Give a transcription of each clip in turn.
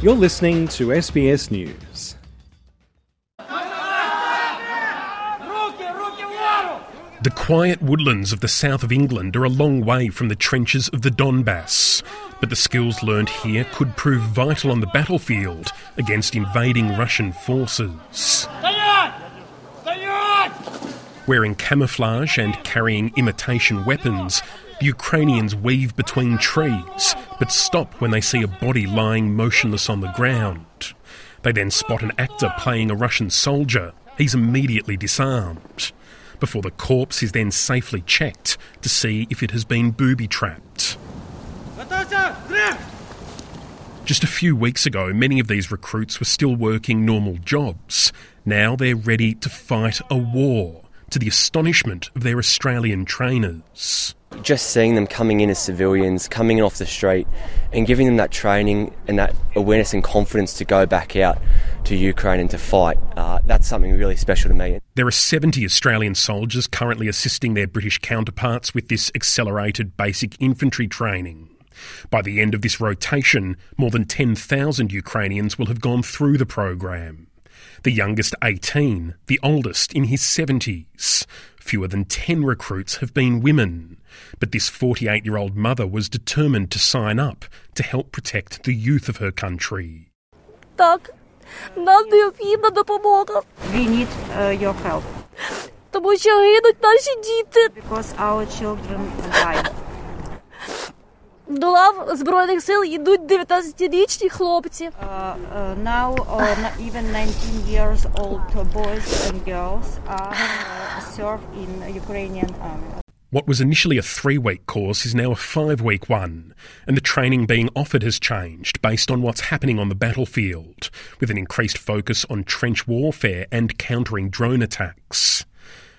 You're listening to SBS News. The quiet woodlands of the south of England are a long way from the trenches of the Donbass, but the skills learned here could prove vital on the battlefield against invading Russian forces. Wearing camouflage and carrying imitation weapons, Ukrainians weave between trees, but stop when they see a body lying motionless on the ground. They then spot an actor playing a Russian soldier. He's immediately disarmed. Before the corpse is then safely checked to see if it has been booby trapped. Just a few weeks ago, many of these recruits were still working normal jobs. Now they're ready to fight a war, to the astonishment of their Australian trainers. Just seeing them coming in as civilians, coming in off the street, and giving them that training and that awareness and confidence to go back out to Ukraine and to fight, uh, that's something really special to me. There are 70 Australian soldiers currently assisting their British counterparts with this accelerated basic infantry training. By the end of this rotation, more than 10,000 Ukrainians will have gone through the program. The youngest 18, the oldest in his 70s Fewer than 10 recruits have been women. But this 48 year old mother was determined to sign up to help protect the youth of her country. Так, нам необхідна допомога, We need uh, your help тому що гинуть наші діти. because our children die. До лав Збройних сил йдуть 19-річні хлопці. Uh, uh, now, uh, not even 19 years old boys and girls are uh, serve in Ukrainian army. What was initially a three week course is now a five week one, and the training being offered has changed based on what's happening on the battlefield, with an increased focus on trench warfare and countering drone attacks.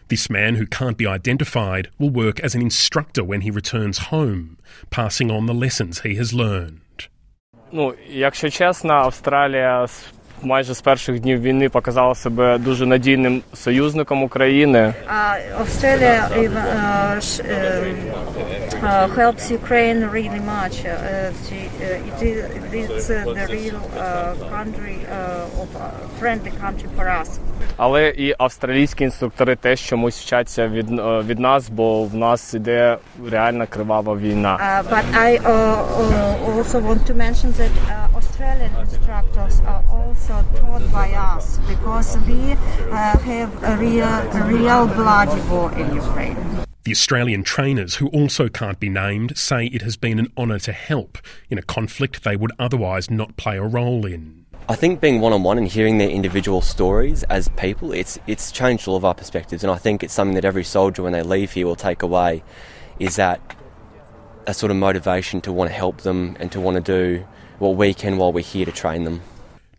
This man, who can't be identified, will work as an instructor when he returns home, passing on the lessons he has learned. Ну, якщо чесно, Австралія з майже з перших днів війни показала себе дуже надійним союзником України. Uh, Australia even, uh, sh- um, uh, helps Ukraine really much. Uh, she, uh, it is it's, uh, the real uh, country uh, of uh, friendly country for us. Але і австралійські інструктори теж чомусь вчаться від, е, від нас, бо в нас іде реальна кривава війна. Uh, but I uh, uh, also want to mention that uh, Australian instructors are also taught by us because we uh, have a real, a real bloody war in Ukraine. The Australian trainers, who also can't be named, say it has been an honour to help in a conflict they would otherwise not play a role in. I think being one on one and hearing their individual stories as people, it's it's changed all of our perspectives, and I think it's something that every soldier, when they leave here, will take away, is that a sort of motivation to want to help them and to want to do what we can while we're here to train them.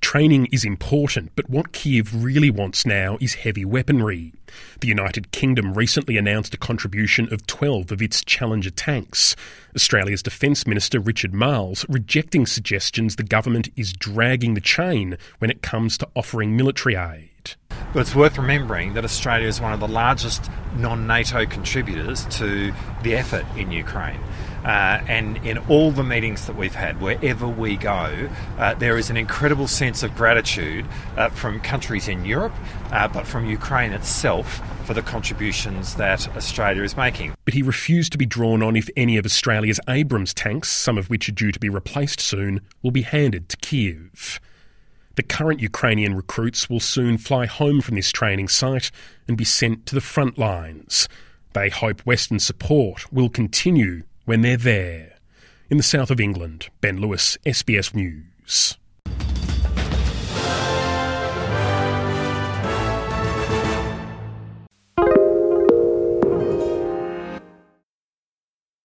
Training is important, but what Kiev really wants now is heavy weaponry. The United Kingdom recently announced a contribution of 12 of its Challenger tanks. Australia's Defence Minister Richard Marles rejecting suggestions the government is dragging the chain when it comes to offering military aid. But it's worth remembering that Australia is one of the largest non NATO contributors to the effort in Ukraine. Uh, and in all the meetings that we've had, wherever we go, uh, there is an incredible sense of gratitude uh, from countries in Europe, uh, but from Ukraine itself for the contributions that Australia is making. But he refused to be drawn on if any of Australia's Abrams tanks, some of which are due to be replaced soon, will be handed to Kiev. The current Ukrainian recruits will soon fly home from this training site and be sent to the front lines. They hope Western support will continue when they're there. In the south of England, Ben Lewis, SBS News.